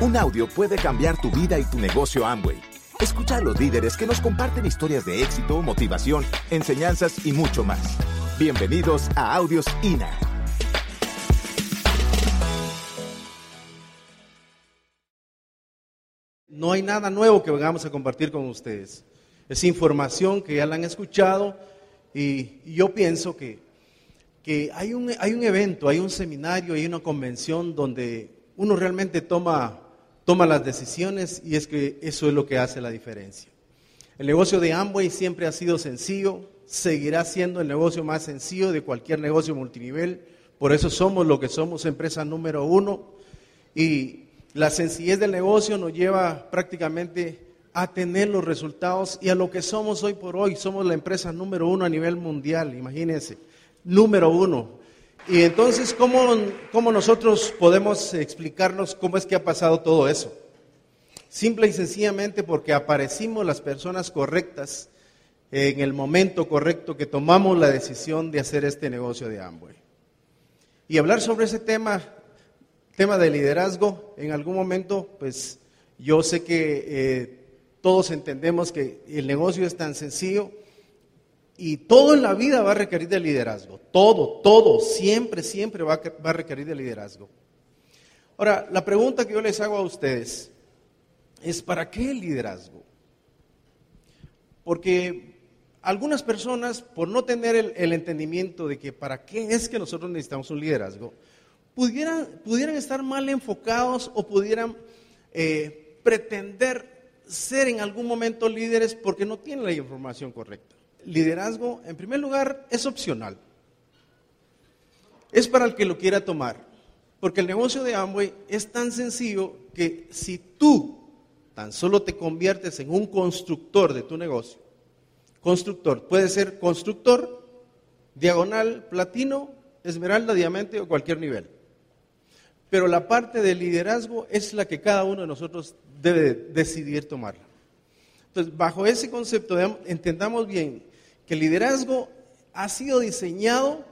Un audio puede cambiar tu vida y tu negocio Amway. Escucha a los líderes que nos comparten historias de éxito, motivación, enseñanzas y mucho más. Bienvenidos a Audios INA. No hay nada nuevo que vengamos a compartir con ustedes. Es información que ya la han escuchado y, yo pienso que, que hay, un, hay un evento, hay un seminario, hay una convención donde uno realmente toma, toma las decisiones y es que eso es lo que hace la diferencia. El negocio de Amway siempre ha sido sencillo, seguirá siendo el negocio más sencillo de cualquier negocio multinivel, por eso somos lo que somos, empresa número uno. Y la sencillez del negocio nos lleva prácticamente a tener los resultados y a lo que somos hoy por hoy. Somos la empresa número uno a nivel mundial, imagínense, número uno. Y entonces, ¿cómo, ¿cómo nosotros podemos explicarnos cómo es que ha pasado todo eso? Simple y sencillamente porque aparecimos las personas correctas en el momento correcto que tomamos la decisión de hacer este negocio de Amway. Y hablar sobre ese tema, tema de liderazgo, en algún momento, pues yo sé que eh, todos entendemos que el negocio es tan sencillo y todo en la vida va a requerir de liderazgo. Todo, todo, siempre, siempre va a, requerir de liderazgo. Ahora, la pregunta que yo les hago a ustedes es, ¿para qué el liderazgo? Porque algunas personas, por no tener el, entendimiento de que para qué es que nosotros necesitamos un liderazgo, pudieran, estar mal enfocados o pudieran eh, pretender ser en algún momento líderes porque no tienen la información correcta. Liderazgo, en primer lugar, es opcional. Es para el que lo quiera tomar. Porque el negocio de Amway es tan sencillo que si tú tan solo te conviertes en un constructor de tu negocio, constructor, puede ser constructor, diagonal, platino, esmeralda, diamante o cualquier nivel. Pero la parte de liderazgo es la que cada uno de nosotros debe decidir tomarla. Entonces, bajo ese concepto, entendamos bien que el liderazgo ha sido diseñado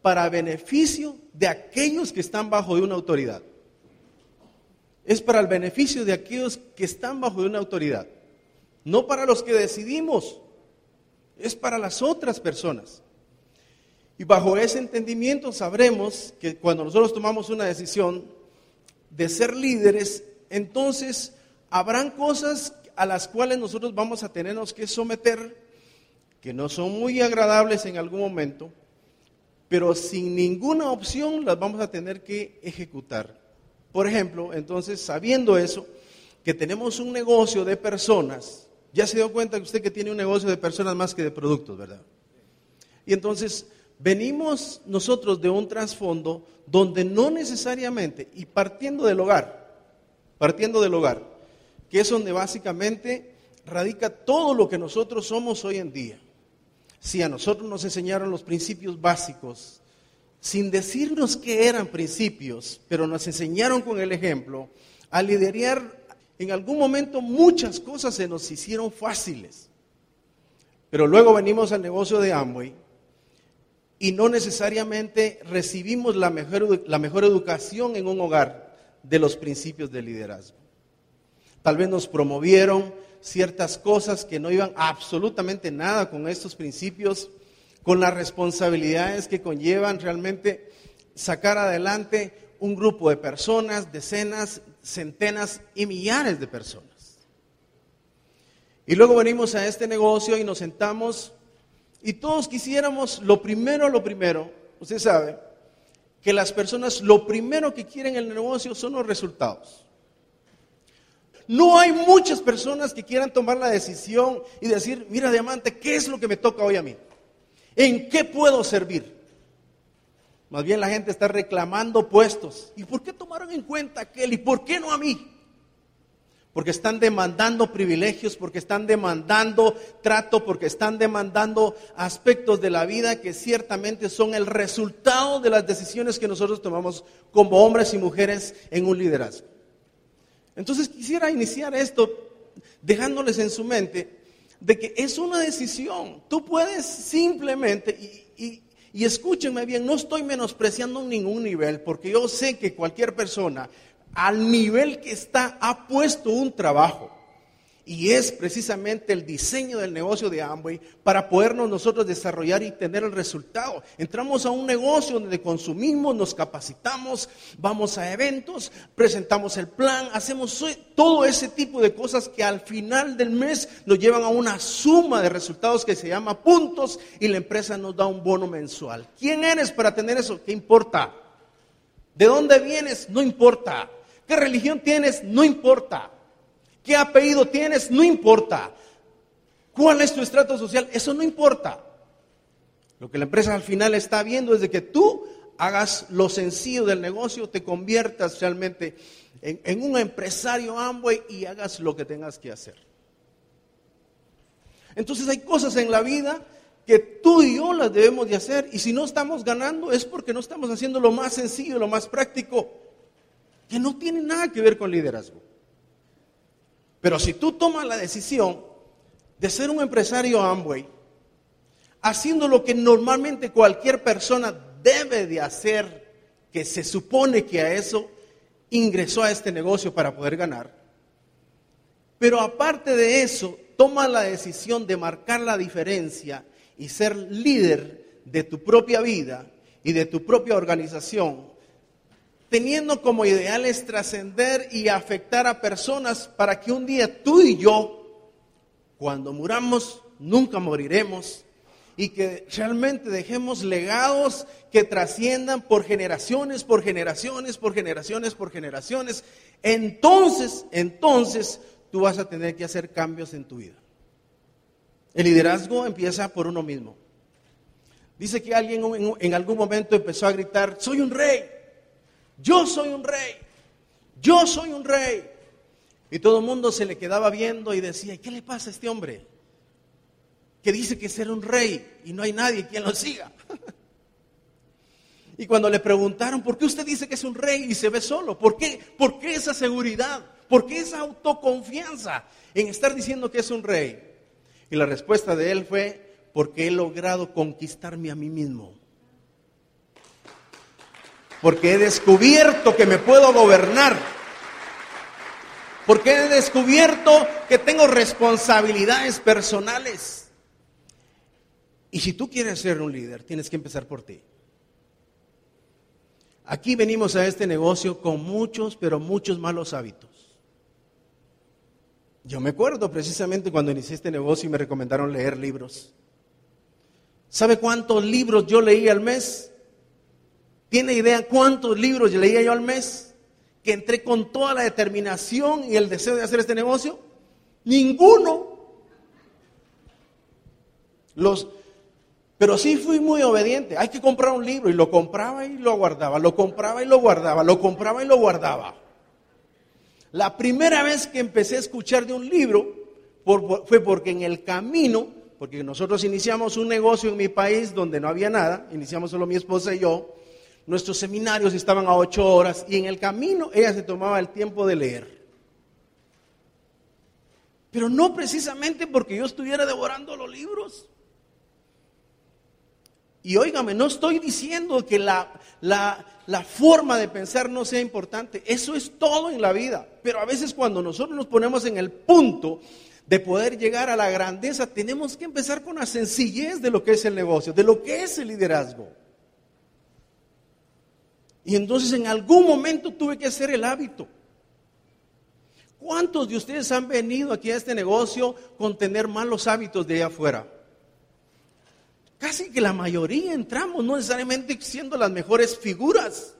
para beneficio de aquellos que están bajo de una autoridad. Es para el beneficio de aquellos que están bajo de una autoridad. No para los que decidimos, es para las otras personas. Y bajo ese entendimiento sabremos que cuando nosotros tomamos una decisión de ser líderes, entonces habrán cosas a las cuales nosotros vamos a tenernos que someter, que no son muy agradables en algún momento, pero sin ninguna opción las vamos a tener que ejecutar. Por ejemplo, entonces, sabiendo eso, que tenemos un negocio de personas, ya se dio cuenta que usted que tiene un negocio de personas más que de productos, ¿verdad? Y entonces, venimos nosotros de un trasfondo donde no necesariamente, y partiendo del hogar, partiendo del hogar, que es donde básicamente radica todo lo que nosotros somos hoy en día. Si a nosotros nos enseñaron los principios básicos, sin decirnos que eran principios, pero nos enseñaron con el ejemplo, a liderar, en algún momento muchas cosas se nos hicieron fáciles. Pero luego venimos al negocio de Amway y no necesariamente recibimos la mejor, la mejor educación en un hogar de los principios de liderazgo. Tal vez nos promovieron ciertas cosas que no iban absolutamente nada con estos principios, con las responsabilidades que conllevan realmente sacar adelante un grupo de personas, decenas, centenas y millares de personas. Y luego venimos a este negocio y nos sentamos y todos quisiéramos lo primero, lo primero, usted sabe, que las personas lo primero que quieren en el negocio son los resultados. No hay muchas personas que quieran tomar la decisión y decir, mira diamante, ¿qué es lo que me toca hoy a mí? ¿En qué puedo servir? Más bien la gente está reclamando puestos. ¿Y por qué tomaron en cuenta aquel? ¿Y por qué no a mí? Porque están demandando privilegios, porque están demandando trato, porque están demandando aspectos de la vida que ciertamente son el resultado de las decisiones que nosotros tomamos como hombres y mujeres en un liderazgo. Entonces quisiera iniciar esto dejándoles en su mente de que es una decisión. Tú puedes simplemente, y, escúchenme bien, no estoy menospreciando ningún nivel, porque yo sé que cualquier persona al nivel que está, ha puesto un trabajo. Y es precisamente el diseño del negocio de Amway para podernos nosotros desarrollar y tener el resultado. Entramos a un negocio donde consumimos, nos capacitamos, vamos a eventos, presentamos el plan, hacemos todo ese tipo de cosas que al final del mes nos llevan a una suma de resultados que se llama puntos y la empresa nos da un bono mensual. ¿Quién eres para tener eso? ¿Qué importa? ¿De dónde vienes? No importa. ¿Qué religión tienes? No importa. ¿Qué apellido tienes? No importa. ¿Cuál es tu estrato social? Eso no importa. Lo que la empresa al final está viendo es de que tú hagas lo sencillo del negocio, te conviertas realmente en, un empresario Amway y hagas lo que tengas que hacer. Entonces hay cosas en la vida que tú y yo las debemos de hacer y si no estamos ganando es porque no estamos haciendo lo más sencillo, lo más práctico, que no tiene nada que ver con liderazgo. Pero si tú tomas la decisión de ser un empresario Amway, haciendo lo que normalmente cualquier persona debe de hacer, que se supone que a eso ingresó a este negocio para poder ganar, pero aparte de eso, toma la decisión de marcar la diferencia y ser líder de tu propia vida y de tu propia organización, teniendo como ideales trascender y afectar a personas para que un día tú y yo, cuando muramos, nunca moriremos y que realmente dejemos legados que trasciendan por generaciones, por generaciones, por generaciones, por generaciones. Entonces, entonces tú vas a tener que hacer cambios en tu vida. El liderazgo empieza por uno mismo. Dice que alguien en, algún momento empezó a gritar, soy un rey, yo soy un rey, yo soy un rey. Y todo el mundo se le quedaba viendo y decía, ¿qué le pasa a este hombre? Que dice que es un rey y no hay nadie quien lo siga. y cuando le preguntaron, ¿por qué usted dice que es un rey y se ve solo? ¿Por qué, ¿Por qué esa seguridad? ¿Por qué esa autoconfianza en estar diciendo que es un rey? Y la respuesta de él fue, porque he logrado conquistarme a mí mismo porque he descubierto que me puedo gobernar, porque he descubierto que tengo responsabilidades personales. Y si tú quieres ser un líder, tienes que empezar por ti. Aquí venimos a este negocio con muchos, pero muchos malos hábitos. Yo me acuerdo precisamente cuando inicié este negocio y me recomendaron leer libros. ¿Sabe cuántos libros yo leí al mes? ¿Tiene idea cuántos libros leía yo al mes? Que entré con toda la determinación y el deseo de hacer este negocio. Ninguno. Los, pero sí fui muy obediente. Hay que comprar un libro y lo compraba y lo guardaba, lo compraba y lo guardaba, lo compraba y lo guardaba. La primera vez que empecé a escuchar de un libro fue porque en el camino, porque nosotros iniciamos un negocio en mi país donde no había nada, iniciamos solo mi esposa y yo, nuestros seminarios estaban a ocho horas y en el camino ella se tomaba el tiempo de leer. Pero no precisamente porque yo estuviera devorando los libros. Y óigame, no estoy diciendo que la, la, la, forma de pensar no sea importante. Eso es todo en la vida. Pero a veces cuando nosotros nos ponemos en el punto de poder llegar a la grandeza, tenemos que empezar con la sencillez de lo que es el negocio, de lo que es el liderazgo. Y entonces en algún momento tuve que hacer el hábito. ¿Cuántos de ustedes han venido aquí a este negocio con tener malos hábitos de allá afuera? Casi que la mayoría entramos, no necesariamente siendo las mejores figuras,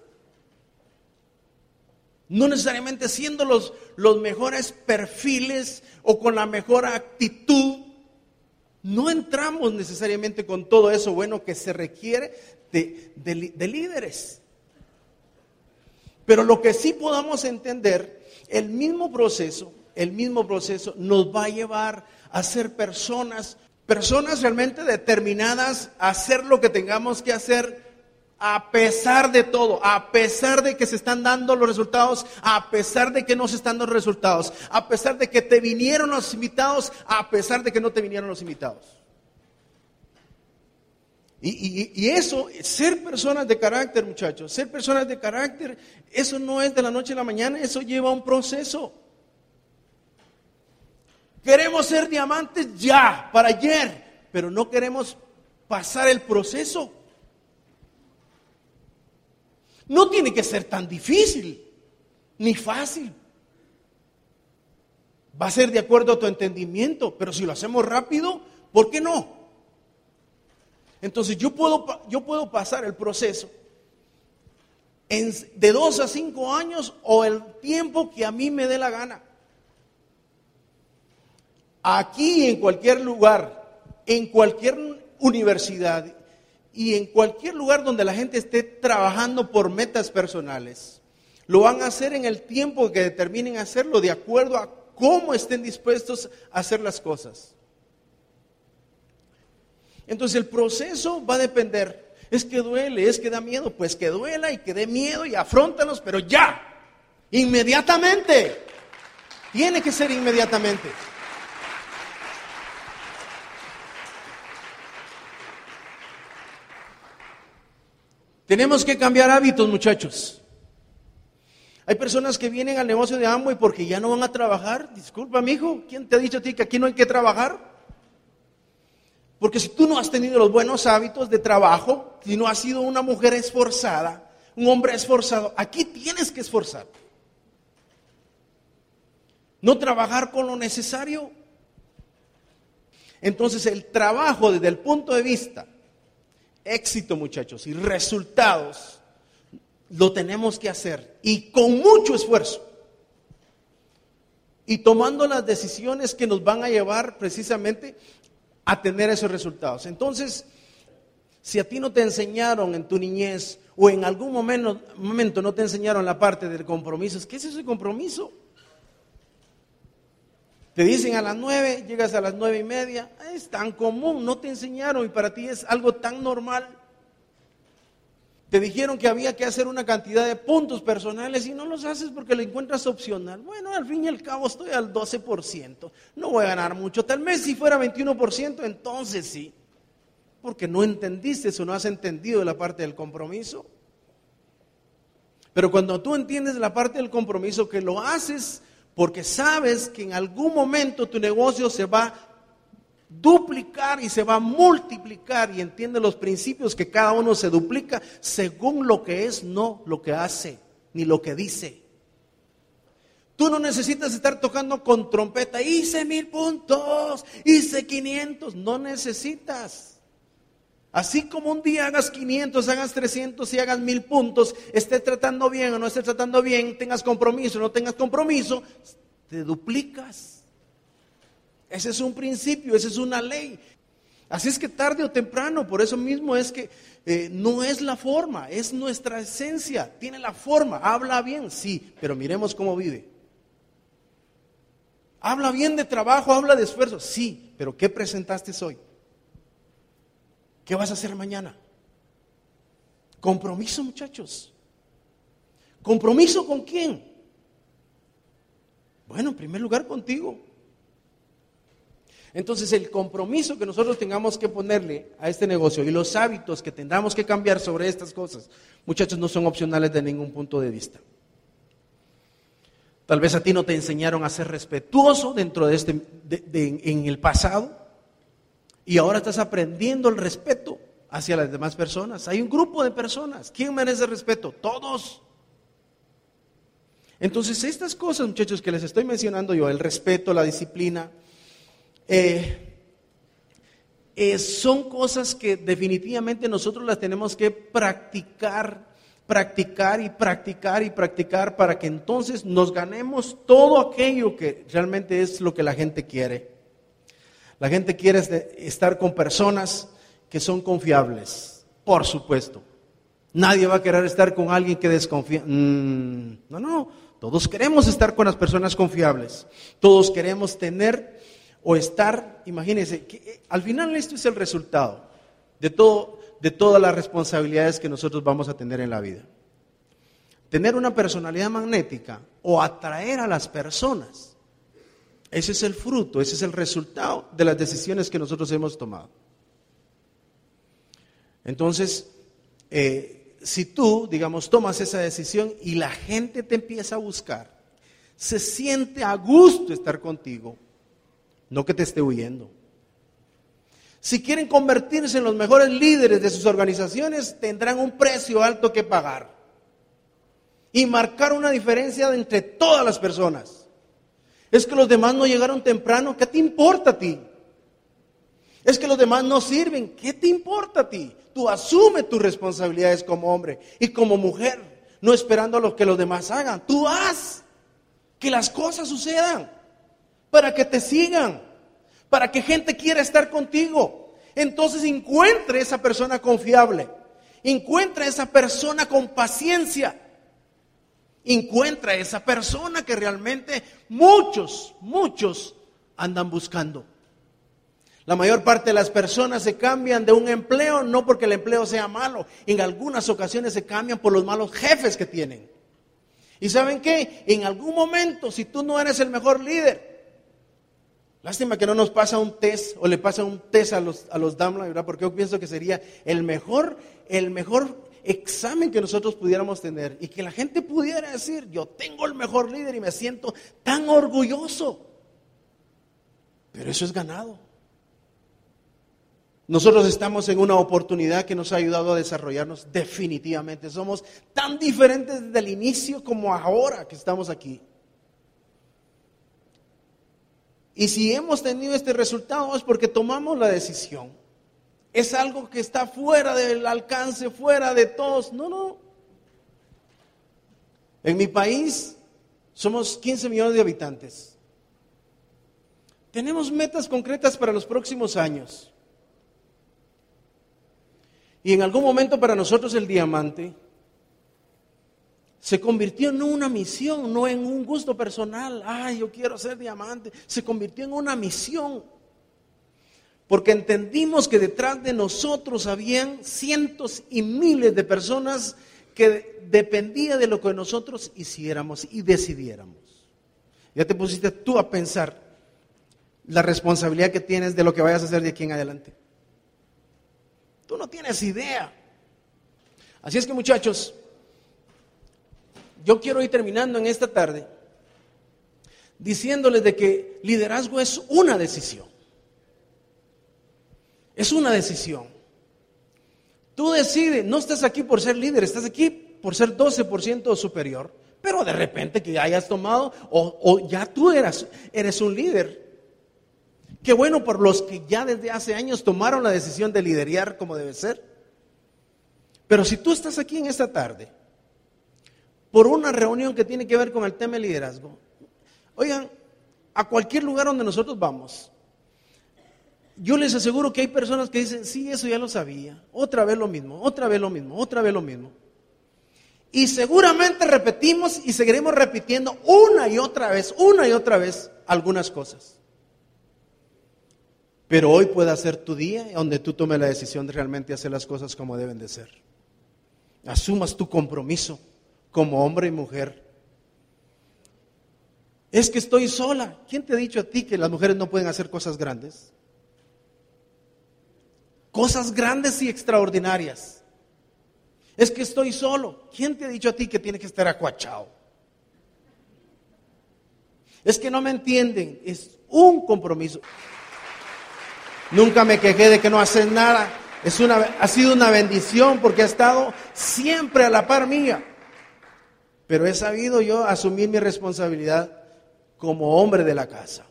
no necesariamente siendo los, los mejores perfiles o con la mejor actitud. No entramos necesariamente con todo eso bueno que se requiere de, de líderes. Pero lo que sí podamos entender, el mismo proceso, el mismo proceso nos va a llevar a ser personas, personas realmente determinadas a hacer lo que tengamos que hacer a pesar de todo, a pesar de que se están dando los resultados, a pesar de que no se están dando los resultados, a pesar de que te vinieron los invitados, a pesar de que no te vinieron los invitados. Y, eso, ser personas de carácter, muchachos, ser personas de carácter, eso no es de la noche a la mañana, eso lleva un proceso. Queremos ser diamantes ya, para ayer, pero no queremos pasar el proceso. No tiene que ser tan difícil, ni fácil. Va a ser de acuerdo a tu entendimiento, pero si lo hacemos rápido, ¿por qué no? Entonces yo puedo, yo puedo pasar el proceso en, de dos a cinco años o el tiempo que a mí me dé la gana. Aquí en cualquier lugar, en cualquier universidad y en cualquier lugar donde la gente esté trabajando por metas personales, lo van a hacer en el tiempo que determinen hacerlo de acuerdo a cómo estén dispuestos a hacer las cosas. Entonces el proceso va a depender. Es que duele, es que da miedo, pues que duela y que dé miedo y afrontanos, pero ya, inmediatamente. Tiene que ser inmediatamente. Tenemos que cambiar hábitos, muchachos. Hay personas que vienen al negocio de Amway porque ya no van a trabajar. Disculpa, hijo, ¿quién te ha dicho a ti que aquí no hay que trabajar? Porque si tú no has tenido los buenos hábitos de trabajo, si no has sido una mujer esforzada, un hombre esforzado, aquí tienes que esforzar. No trabajar con lo necesario. Entonces el trabajo desde el punto de vista éxito, muchachos, y resultados, lo tenemos que hacer y con mucho esfuerzo. Y tomando las decisiones que nos van a llevar precisamente a tener esos resultados. Entonces, si a ti no te enseñaron en tu niñez o en algún momento, momento no te enseñaron la parte del compromiso, ¿qué es ese compromiso? Te dicen a las nueve, llegas a las nueve y media, es tan común, no te enseñaron y para ti es algo tan normal. Te dijeron que había que hacer una cantidad de puntos personales y no los haces porque lo encuentras opcional. Bueno, al fin y al cabo estoy al 12%, no voy a ganar mucho. Tal vez si fuera 21%, entonces sí. Porque no entendiste o no has entendido la parte del compromiso. Pero cuando tú entiendes la parte del compromiso, que lo haces porque sabes que en algún momento tu negocio se va duplicar y se va a multiplicar y entiende los principios que cada uno se duplica según lo que es, no lo que hace, ni lo que dice. Tú no necesitas estar tocando con trompeta, hice mil puntos, hice quinientos, no necesitas. Así como un día hagas 500, hagas 300 y hagas mil puntos, estés tratando bien o no estés tratando bien, tengas compromiso o no tengas compromiso, te duplicas. Ese es un principio, esa es una ley. Así es que tarde o temprano, por eso mismo es que eh, no es la forma, es nuestra esencia, tiene la forma, habla bien, sí, pero miremos cómo vive. Habla bien de trabajo, habla de esfuerzo, sí, pero ¿qué presentaste hoy? ¿Qué vas a hacer mañana? Compromiso, muchachos. ¿Compromiso con quién? Bueno, en primer lugar contigo. Entonces el compromiso que nosotros tengamos que ponerle a este negocio y los hábitos que tengamos que cambiar sobre estas cosas, muchachos, no son opcionales de ningún punto de vista. Tal vez a ti no te enseñaron a ser respetuoso dentro de este, en el pasado. Y ahora estás aprendiendo el respeto hacia las demás personas. Hay un grupo de personas. ¿Quién merece respeto? Todos. Entonces, estas cosas, muchachos, que les estoy mencionando yo, el respeto, la disciplina, eh, eh, son cosas que definitivamente nosotros las tenemos que practicar, practicar y practicar y practicar para que entonces nos ganemos todo aquello que realmente es lo que la gente quiere. La gente quiere estar con personas que son confiables, por supuesto. Nadie va a querer estar con alguien que desconfía. Mm, no, no, todos queremos estar con las personas confiables. Todos queremos tener o estar, imagínense, que eh, al final esto es el resultado de, todo, de todas las responsabilidades que nosotros vamos a tener en la vida. Tener una personalidad magnética o atraer a las personas ese es el fruto, ese es el resultado de las decisiones que nosotros hemos tomado. Entonces, eh, si tú, digamos, tomas esa decisión y la gente te empieza a buscar, se siente a gusto estar contigo, no que te esté huyendo. Si quieren convertirse en los mejores líderes de sus organizaciones, tendrán un precio alto que pagar y marcar una diferencia entre todas las personas. Es que los demás no llegaron temprano, ¿qué te importa a ti? Es que los demás no sirven, ¿qué te importa a ti? Tú asume tus responsabilidades como hombre y como mujer, no esperando a lo que los demás hagan. Tú haz que las cosas sucedan para que te sigan para que gente quiera estar contigo. Entonces encuentre esa persona confiable, encuentra esa persona con paciencia, encuentra esa persona que realmente muchos, muchos andan buscando. La mayor parte de las personas se cambian de un empleo no porque el empleo sea malo, en algunas ocasiones se cambian por los malos jefes que tienen. ¿Y saben qué? En algún momento, si tú no eres el mejor líder, Lástima que no nos pasa un test o le pasa un test a los, a los Damla, ¿verdad? Porque yo pienso que sería el mejor, el mejor examen que nosotros pudiéramos tener y que la gente pudiera decir, yo tengo el mejor líder y me siento tan orgulloso. Pero eso es ganado. Nosotros estamos en una oportunidad que nos ha ayudado a desarrollarnos definitivamente. Somos tan diferentes desde el inicio como ahora que estamos aquí. Y si hemos tenido este resultado es porque tomamos la decisión. Es algo que está fuera del alcance, fuera de todos. No, no. En mi país somos 15 millones de habitantes. Tenemos metas concretas para los próximos años. Y en algún momento para nosotros el diamante se convirtió en una misión, no en un gusto personal. Ay, yo quiero ser diamante. Se convirtió en una misión. Porque entendimos que detrás de nosotros habían cientos y miles de personas que dependía de lo que nosotros hiciéramos y decidiéramos. Ya te pusiste tú a pensar la responsabilidad que tienes de lo que vayas a hacer de aquí en adelante. Tú no tienes idea. Así es que muchachos, yo quiero ir terminando en esta tarde diciéndoles de que liderazgo es una decisión. Es una decisión. Tú decides, no estás aquí por ser líder, estás aquí por ser 12% superior, pero de repente que hayas tomado o, ya tú eres un líder. Qué bueno por los que ya desde hace años tomaron la decisión de liderar como debe ser. Pero si tú estás aquí en esta tarde por una reunión que tiene que ver con el tema de liderazgo. Oigan, a cualquier lugar donde nosotros vamos, yo les aseguro que hay personas que dicen, sí, eso ya lo sabía, otra vez lo mismo, otra vez lo mismo, otra vez lo mismo. Y seguramente repetimos y seguiremos repitiendo una y otra vez, una y otra vez algunas cosas. Pero hoy puede ser tu día donde tú tomes la decisión de realmente hacer las cosas como deben de ser. Asumas tu compromiso como hombre y mujer. Es que estoy sola. ¿Quién te ha dicho a ti que las mujeres no pueden hacer cosas grandes? Cosas grandes y extraordinarias. Es que estoy solo. ¿Quién te ha dicho a ti que tiene que estar acuachado? Es que no me entienden. Es un compromiso. Nunca me quejé de que no hacen nada. Es una, ha sido una bendición porque ha estado siempre a la par mía. Pero he sabido yo asumir mi responsabilidad como hombre de la casa.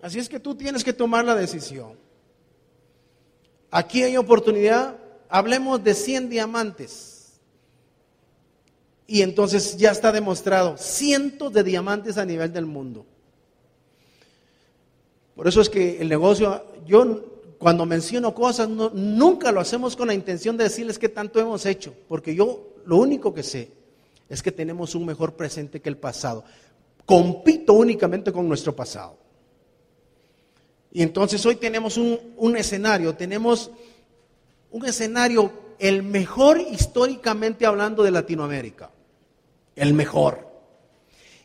Así es que tú tienes que tomar la decisión. Aquí hay oportunidad, hablemos de 100 diamantes. Y entonces ya está demostrado, cientos de diamantes a nivel del mundo. Por eso es que el negocio, yo cuando menciono cosas, nunca lo hacemos con la intención de decirles qué tanto hemos hecho, porque yo lo único que sé es que tenemos un mejor presente que el pasado. Compito únicamente con nuestro pasado. Y entonces hoy tenemos un, un escenario, tenemos un escenario, el mejor históricamente hablando de Latinoamérica, el mejor.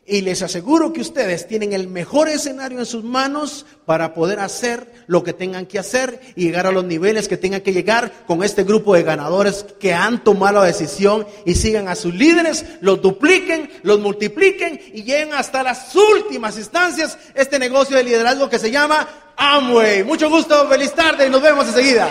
Y les aseguro que ustedes tienen el mejor escenario en sus manos para poder hacer lo que tengan que hacer y llegar a los niveles que tengan que llegar con este grupo de ganadores que han tomado la decisión y sigan a sus líderes, los dupliquen, los multipliquen y lleguen hasta las últimas instancias este negocio de liderazgo que se llama Amway. Mucho gusto, feliz tarde y nos vemos enseguida.